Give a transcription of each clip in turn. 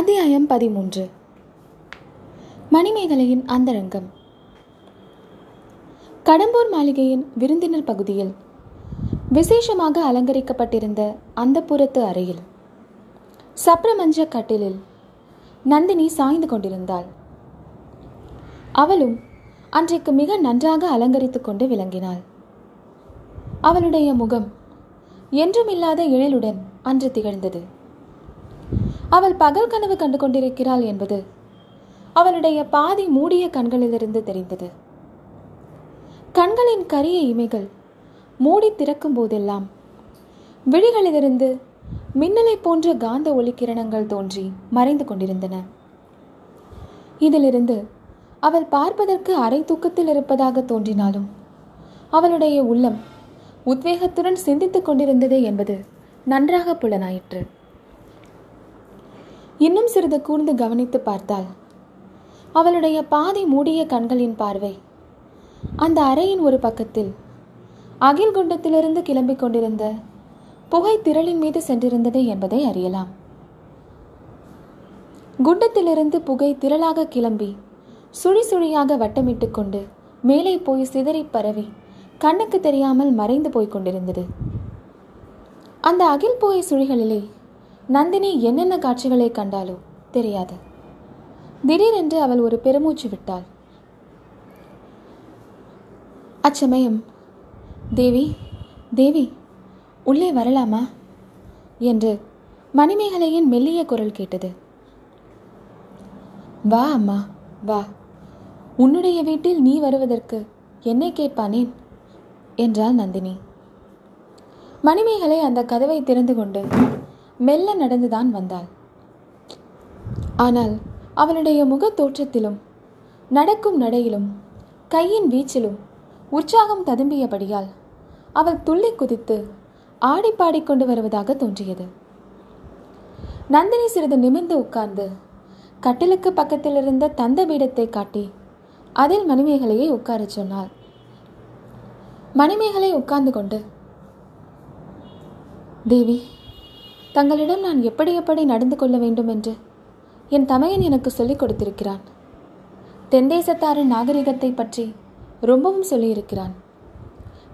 அத்தியாயம் பதிமூன்று. மணிமேகலையின் அந்தரங்கம். கடம்பூர் மாளிகையின் விருந்தினர் பகுதியில் விசேஷமாக அலங்கரிக்கப்பட்டிருந்த அந்த புறத்து அறையில் சப்ரமஞ்ச கட்டிலில் நந்தினி சாய்ந்து கொண்டிருந்தாள். அவளும் அன்றைக்கு மிக நன்றாக அலங்கரித்துக் கொண்டு விளங்கினாள். அவளுடைய முகம் என்றுமில்லாத எழிலுடன் அன்று திகழ்ந்தது. அவள் பகல் கனவு கண்டு கொண்டிருக்கிறாள் என்பது அவளுடைய பாதி மூடிய கண்களிலிருந்து தெரிந்தது. கண்களின் கரிய இமைகள் மூடி திறக்கும் போதெல்லாம் விழிகளிலிருந்து மின்னலை போன்ற காந்த ஒளிக்கிரணங்கள் தோன்றி மறைந்து கொண்டிருந்தன. இதிலிருந்து அவள் பார்ப்பதற்கு அரை தூக்கத்தில் இருப்பதாக தோன்றினாலும் அவளுடைய உள்ளம் உத்வேகத்துடன் சிந்தித்துக் கொண்டிருந்தது என்பது நன்றாக புலனாயிற்று. இன்னும் சிறிது கூர்ந்து கவனித்து பார்த்தாள். அவளுடைய பாதி மூடிய கண்களின் பார்வை அந்த அறையின் ஒரு பக்கத்தில் அகில் குண்டத்திலிருந்து கிளம்பிக் கொண்டிருந்த புகை திரளின் மீது சென்றிருந்தது என்பதை அறியலாம். குண்டத்திலிருந்து புகை திரளாக கிளம்பி சுழி சுழியாக வட்டமிட்டு கொண்டு மேலே போய் சிதறி பரவி கண்ணுக்கு தெரியாமல் மறைந்து போய்க் கொண்டிருந்தது. அந்த அகில் புகை சுழிகளிலே நந்தினி என்னென்ன காட்சிகளை கண்டாலோ தெரியாது. திடீரென்று அவள் ஒரு பெருமூச்சு விட்டாள். அச்சமயம் தேவி தேவி உள்ளே வரலாமா? என்று மணிமேகலையின் மெல்லிய குரல் கேட்டது. வா அம்மா வா. உன்னுடைய வீட்டில் நீ வருவதற்கு என்னை கேட்பானேன்? என்றாள் நந்தினி. மணிமேகலை அந்த கதவை திறந்து கொண்டு மெல்ல நடந்துதான் வந்தாள். ஆனால் அவளுடைய முகத் தோற்றத்திலும் நடக்கும் நடையிலும் கையின் வீச்சிலும் உற்சாகம் ததும்பியபடியால் அவள் துள்ளி குதித்து ஆடி பாடிக்கொண்டு வருவதாக தோன்றியது. நந்தினி சிறிது நிமிர்ந்து உட்கார்ந்து கட்டிலுக்கு பக்கத்தில் இருந்த தந்த பீடத்தை காட்டி அதில் மணிமேகலையை உட்காரச் சொன்னாள். மணிமேகலை உட்கார்ந்து கொண்டு தேவி தங்களிடம் நான் எப்படி எப்படி நடந்து கொள்ள வேண்டும் என்று என் தமையன் எனக்கு சொல்லிக் கொடுத்திருக்கிறான். தென்தேசத்தாரின் நாகரிகத்தை பற்றி ரொம்பவும் சொல்லியிருக்கிறான்.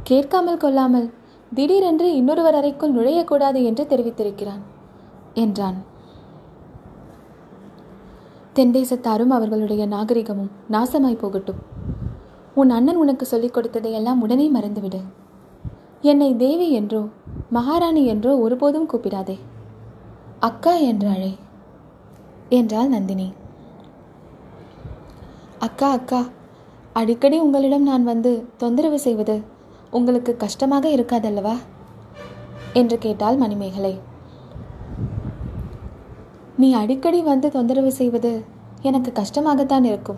கேட்காமல் கொள்ளாமல் திடீரென்று இன்னொருவர் அறைக்குள் நுழையக்கூடாது என்று தெரிவித்திருக்கிறான் என்றான். தென்தேசத்தாரும் அவர்களுடைய நாகரிகமும் நாசமாய் போகட்டும். உன் அண்ணன் உனக்கு சொல்லிக் கொடுத்ததையெல்லாம் உடனே மறந்துவிடு. என்னை தேவி என்றோ மகாராணி என்றோ ஒருபோதும் கூப்பிடாதே. அக்கா என்று அழை என்றாள் நந்தினி. அக்கா அக்கா அடிக்கடி உங்களிடம் நான் வந்து தொந்தரவு செய்வது உங்களுக்கு கஷ்டமாக இருக்காதல்லவா? என்று கேட்டாள் மணிமேகலை. நீ அடிக்கடி வந்து தொந்தரவு செய்வது எனக்கு கஷ்டமாகத்தான் இருக்கும்.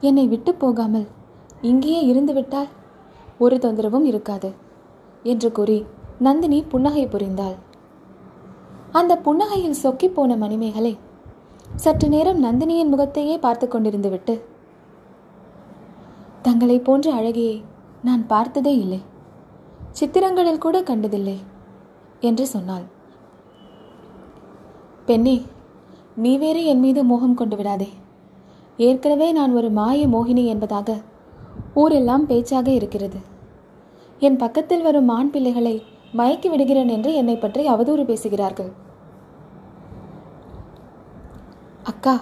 என்னை விட்டு போகாமல் இங்கேயே இருந்துவிட்டால் ஒரு தொந்தரவும் இருக்காது. என்று கூறி நந்தினி புன்னகை புரிந்தாள். அந்த புன்னகையில் சொக்கி போன மணிமேகலை சற்று நேரம் நந்தினியின் முகத்தையே பார்த்து கொண்டிருந்து விட்டு தங்களை போன்ற அழகியை நான் பார்த்ததே இல்லை. சித்திரங்களில் கூட கண்டதில்லை என்று சொன்னாள். பெண்ணே நீ வேறு என் மீது மோகம் கொண்டு விடாதே. ஏற்கனவே நான் ஒரு மாய மோகினி என்பதாக ஊரெல்லாம் பேச்சாக இருக்கிறது. என் பக்கத்தில் வரும் ஆண் பிள்ளைகளை மயக்கி விடுகிறேன் என்று என்னை பற்றி அவதூறு பேசுகிறார்கள். அக்கா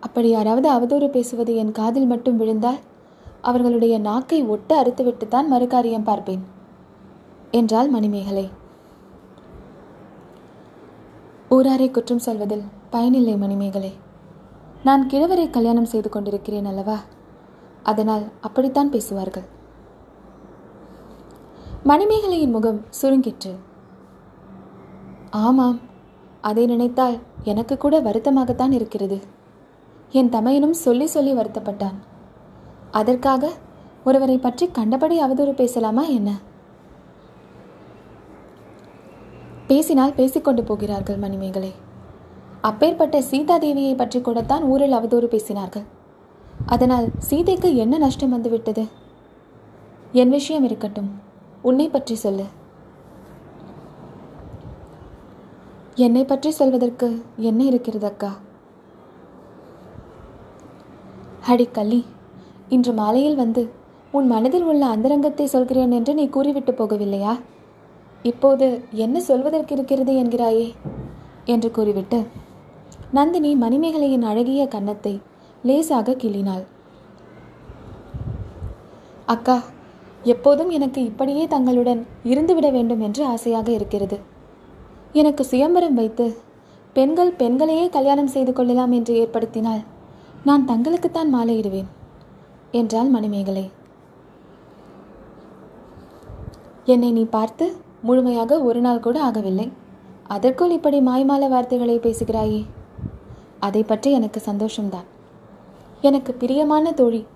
அப்படி யாராவது அவதூறு பேசுவது என் காதில் மட்டும் விழுந்தால் அவர்களுடைய நாக்கை ஒட்டு அறுத்துவிட்டு தான் மறுகாரியம் பார்ப்பேன் என்றாள் மணிமேகலை. ஊராரை குற்றம் சொல்வதில் பயனில்லை மணிமேகலை. நான் கிழவரை கல்யாணம் செய்து கொண்டிருக்கிறேன் அல்லவா? அதனால் அப்படித்தான் பேசுவார்கள். மணிமேகலையின் முகம் சுருங்கிற்று. ஆமாம் அதை நினைத்தால் எனக்கு கூட வருத்தமாகத்தான் இருக்கிறது என் தமையனும் சொல்லி சொல்லி வருத்தப்பட்டான். அதற்காக ஒருவரை பற்றி கண்டபடி அவதூறு பேசலாமா என்ன? பேசினால் பேசிக்கொண்டு போகிறார்கள் மணிமேகலை. அப்பேற்பட்ட சீதாதேவியை பற்றி கூடத்தான் ஊரில் அவதூறு பேசினார்கள். அதனால் சீதைக்கு என்ன நஷ்டம் வந்துவிட்டது? என் விஷயம் இருக்கட்டும். உன்னை பற்றி சொல்லு. என்னை பற்றி சொல்வதற்கு என்ன இருக்கிறது அக்கா? ஹடி கள்ளி இன்று மாலையில் வந்து உன் மனதில் உள்ள அந்தரங்கத்தை சொல்கிறேன் என்று நீ கூறிவிட்டு போகவில்லையா? இப்போது என்ன சொல்வதற்கு இருக்கிறது என்கிறாயே? என்று கூறிவிட்டு நந்தினி மணிமேகலையின் அழகிய கன்னத்தை லேசாக கிள்ளினாள். அக்கா எப்போதும் எனக்கு இப்படியே தங்களுடன் இருந்துவிட வேண்டும் என்று ஆசையாக இருக்கிறது. எனக்கு சுயம்பரம் வைத்து பெண்கள் பெண்களையே கல்யாணம் செய்து கொள்ளலாம் என்று ஏற்படுத்தினால் நான் தங்களுக்குத்தான் மாலையிடுவேன் என்றாள் மணிமேகலை. என்னை நீ பார்த்து முழுமையாக ஒரு நாள் கூட ஆகவில்லை. அதற்குள் இப்படி மாய்மால வார்த்தைகளை பேசுகிறாயே. அதை பற்றி எனக்கு சந்தோஷம்தான். எனக்கு பிரியமான தோழி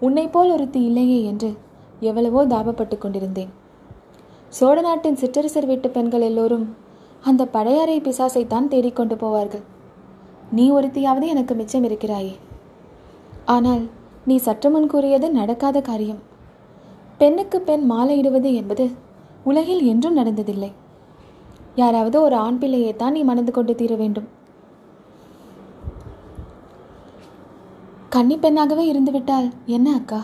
உன்னை போல் ஒருத்தி இல்லையே என்று எவ்வளவோ தாபப்பட்டு கொண்டிருந்தேன். சோழ நாட்டின் சிற்றரசர் வீட்டு பெண்கள் எல்லோரும் அந்த பழையாறை பிசாசைத்தான் தேடிக்கொண்டு போவார்கள். நீ ஒருத்தியாவது எனக்கு மிச்சம் இருக்கிறாயே. ஆனால் நீ சற்று முன் கூறியது நடக்காத காரியம். பெண்ணுக்கு பெண் மாலையிடுவது என்பது உலகில் என்றும் நடந்ததில்லை. யாராவது ஒரு ஆண் பிள்ளையை தான் நீ மணந்து கொண்டு தீர வேண்டும். கன்னி பெண்ணாகவே இருந்துவிட்டால் என்ன அக்கா?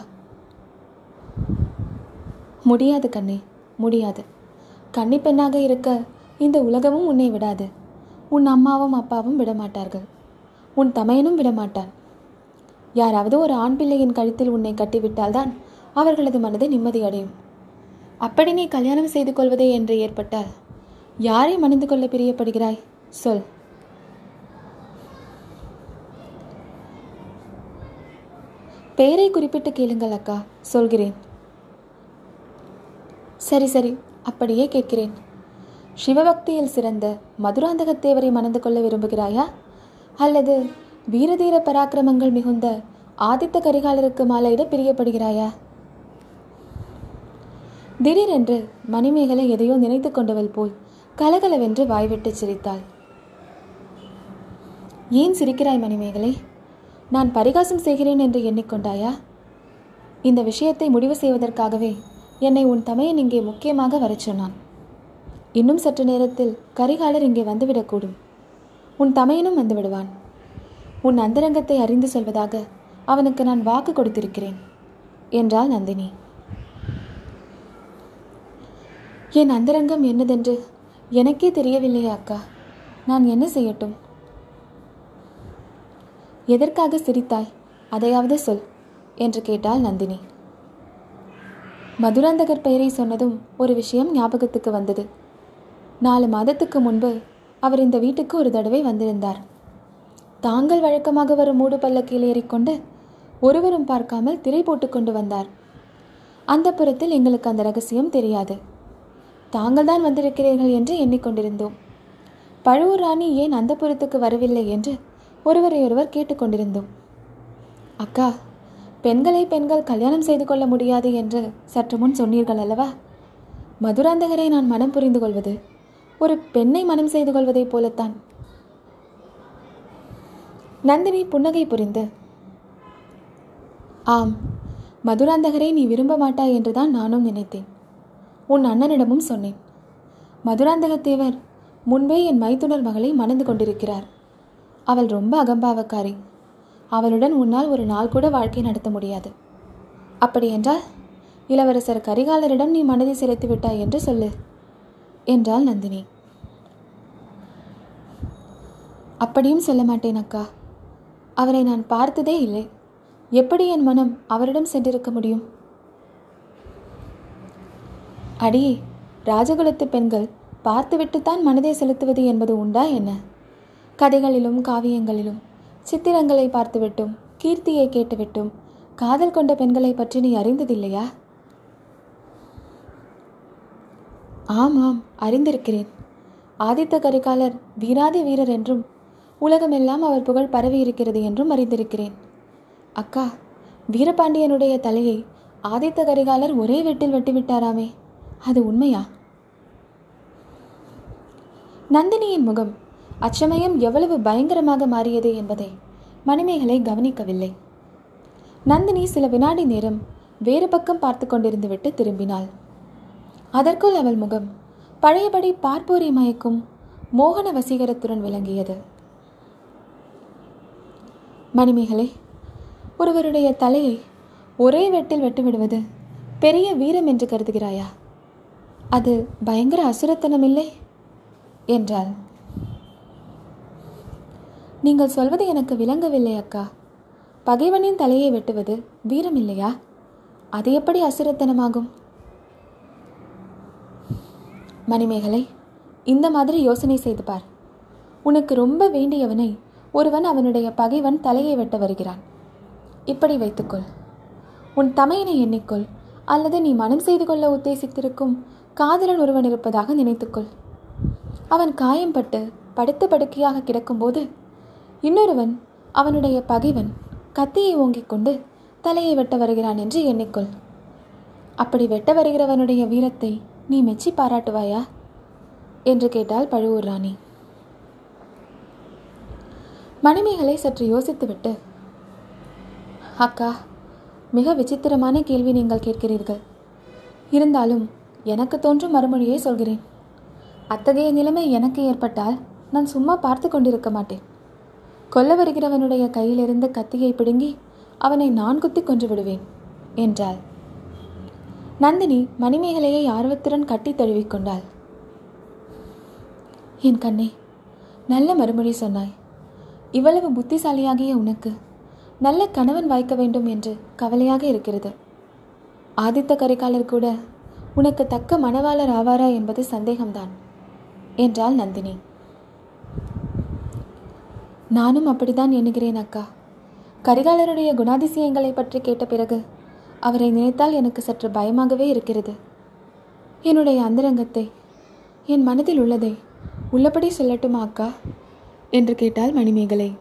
முடியாது கண்ணே முடியாது. கன்னி பெண்ணாக இருக்க இந்த உலகமும் உன்னை விடாது. உன் அம்மாவும் அப்பாவும் விடமாட்டார்கள். உன் தமையனும் விடமாட்டான். யாராவது ஒரு ஆண் பிள்ளையின் கழுத்தில் உன்னை கட்டிவிட்டால்தான் அவர்களது மனதை நிம்மதியடையும். அப்படி நீ கல்யாணம் செய்து கொள்வதே என்று ஏற்பட்டால் யாரை மணிந்து கொள்ள பிரியப்படுகிறாய்? சொல். பெயரை குறிப்பிட்டு கேளுங்கள் அக்கா சொல்கிறேன். சரி சரி அப்படியே கேட்கிறேன். சிவபக்தியில் சிறந்த மதுராந்தகத்தேவரை மணந்து கொள்ள விரும்புகிறாயா? அல்லது வீரதீர பராக்கிரமங்கள் மிகுந்த ஆதித்த கரிகாலருக்கு மாலையிட பிரியப்படுகிறாயா? திடீரென்று மணிமேகலை எதையோ நினைத்து கொண்டவள் போல் கலகலவென்று வாய்விட்டு சிரித்தாள். ஏன் சிரிக்கிறாய் மணிமேகலை? நான் பரிகாசம் செய்கிறேன் என்று எண்ணிக்கொண்டாயா? இந்த விஷயத்தை முடிவு செய்வதற்காகவே என்னை உன் தமையன் இங்கே முக்கியமாக வரச் சொன்னான். இன்னும் சற்று நேரத்தில் கரிகாலர் இங்கே வந்துவிடக்கூடும். உன் தமையனும் வந்துவிடுவான். உன் அந்தரங்கத்தை அறிந்து சொல்வதாக அவனுக்கு நான் வாக்கு கொடுத்திருக்கிறேன் என்றாள் நந்தினி. என் அந்தரங்கம் என்னதென்று எனக்கே தெரியவில்லையே அக்கா. நான் என்ன செய்யட்டும்? எதற்காக சிரித்தாய்? அதையாவது சொல் என்று கேட்டாள் நந்தினி. மதுராந்தகர் பெயரை சொன்னதும் ஒரு விஷயம் ஞாபகத்துக்கு வந்தது. நாலு மாதத்துக்கு முன்பு அவர் இந்த வீட்டுக்கு ஒரு தடவை வந்திருந்தார். தாங்கள் வழக்கமாக வரும் மூடு பல்லக்கில் ஏறிக்கொண்டு ஒருவரும் பார்க்காமல் திரை போட்டு கொண்டு வந்தார். அந்த புறத்தில் எங்களுக்கு அந்த ரகசியம் தெரியாது. தாங்கள் தான் வந்திருக்கிறீர்கள் என்று எண்ணிக்கொண்டிருந்தோம். பழுவூர் ராணி ஏன் அந்த புறத்துக்கு வரவில்லை என்று ஒருவரையொருவர் கேட்டுக்கொண்டிருந்தோம். அக்கா பெண்களை பெண்கள் கல்யாணம் செய்து கொள்ள முடியாது என்று சற்று முன் சொன்னீர்கள் அல்லவா? மதுராந்தகரை நான் மனம் புரிந்து கொள்வது ஒரு பெண்ணை மனம் செய்து கொள்வதைப் போலத்தான். நந்தினி புன்னகை புரிந்து ஆம் மதுராந்தகரை நீ விரும்ப மாட்டாய் என்றுதான் நானும் நினைத்தேன் உன் அண்ணனிடமும் சொன்னேன். மதுராந்தகத்தேவர் முன்பே என் மைத்துனர் மகளை மணந்து கொண்டிருக்கிறார். அவள் ரொம்ப அகம்பாவக்காரி. அவளுடன் உன்னால் ஒரு நாள் கூட வாழ்க்கை நடத்த முடியாது. அப்படியென்றால் இளவரசர் கரிகாலரிடம் நீ மனதை செலுத்தி விட்டாய் என்று சொல்லு என்றாள் நந்தினி. அப்படியும் சொல்ல மாட்டேன் அக்கா. அவரை நான் பார்த்ததே இல்லை. எப்படி என் மனம் அவரிடம் சென்றிருக்க முடியும்? அடியே ராஜகுலத்து பெண்கள் பார்த்துவிட்டுத்தான் மனதை செலுத்துவது என்பது உண்டா என்ன? கதைகளிலும் காவியங்களிலும் சித்திரங்களை பார்த்துவிட்டும் கீர்த்தியை கேட்டுவிட்டும். காதல் கொண்ட பெண்களை பற்றி நீ அறிந்ததில்லையா? ஆமாம் அறிந்திருக்கிறேன். ஆதித்த கரிகாலர் வீராதி வீரர் என்றும் உலகமெல்லாம் அவர் புகழ் பரவி இருக்கிறது என்றும் அறிந்திருக்கிறேன். அக்கா வீரபாண்டியனுடைய தலையை ஆதித்த கரிகாலர் ஒரே வெட்டில் வெட்டிவிட்டாராமே அது உண்மையா? நந்தினியின் முகம் அச்சமயம் எவ்வளவு பயங்கரமாக மாறியது என்பதை மணிமேகலை கவனிக்கவில்லை. நந்தினி சில வினாடி நேரம் வேறு பக்கம் பார்த்து கொண்டிருந்துவிட்டு திரும்பினாள். அதற்குள் அவள் முகம் பழையபடி பார்ப்போரை மயக்கும் மோகன வசீகரத்துடன் விளங்கியது. மணிமேகலை ஒருவருடைய தலையை ஒரே வெட்டில் வெட்டுவிடுவது பெரிய வீரம் என்று கருதுகிறாயா? அது பயங்கர அசுரத்தனமில்லை? என்றாள். நீங்கள் சொல்வது எனக்கு விளங்கவில்லை அக்கா. பகைவனின் தலையை வெட்டுவது வீரம் இல்லையா? அது எப்படி அசுரத்தனமாகும்? மணிமேகலை இந்த மாதிரி யோசனை செய்து பார். உனக்கு ரொம்ப வேண்டியவனை ஒருவன் அவனுடைய பகைவன் தலையை வெட்ட வருகிறான். இப்படி வைத்துக்கொள். உன் தமையனை எண்ணிக்கொள். அல்லது நீ மனம் செய்து கொள்ள உத்தேசித்திருக்கும் காதலன் ஒருவன் இருப்பதாக நினைத்துக்கொள். அவன் காயம்பட்டு படுத்த படுக்கையாக கிடக்கும்போது இன்னொருவன் அவனுடைய பகைவன் கத்தியை ஓங்கிக் கொண்டு தலையை வெட்ட வருகிறான் என்று எண்ணிக்கொள். அப்படி வெட்ட வருகிறவனுடைய வீரத்தை நீ மெச்சி பாராட்டுவாயா? என்று கேட்டாள் பழுவூர் ராணி. மணிமேகலை சற்று யோசித்துவிட்டு அக்கா மிக விசித்திரமான கேள்வி நீங்கள் கேட்கிறீர்கள். இருந்தாலும் எனக்கு தோன்றும் மறுமொழியை சொல்கிறேன். அத்தகைய நிலைமை எனக்கு ஏற்பட்டால் நான் சும்மா பார்த்து கொண்டிருக்க மாட்டேன். கொல்ல வருகிறவனுடைய கையிலிருந்து கத்தியை பிடுங்கி அவனை நான் குத்தி கொன்று விடுவேன் என்றாள். நந்தினி மணிமேகலையை ஆர்வத்துடன் கட்டி தழுவிக்கொண்டாள் என் கண்ணே நல்ல மறுமொழி சொன்னாய். இவ்வளவு புத்திசாலியாகிய உனக்கு நல்ல கணவன் வாய்க்க வேண்டும் என்று கவலையாக இருக்கிறது. ஆதித்த கரிகாலர் கூட உனக்கு தக்க மணவாளர் ஆவாரா என்பது சந்தேகம்தான் என்றாள் நந்தினி. நானும் அப்படித்தான் எண்ணுகிறேன் அக்கா. கரிகாலருடைய குணாதிசயங்களை பற்றி கேட்ட பிறகு அவரை நினைத்தால் எனக்கு சற்று பயமாகவே இருக்கிறது. என்னுடைய அந்தரங்கத்தை என் மனதில் உள்ளதை உள்ளபடி சொல்லட்டுமா அக்கா? என்று கேட்டாள் மணிமேகலை.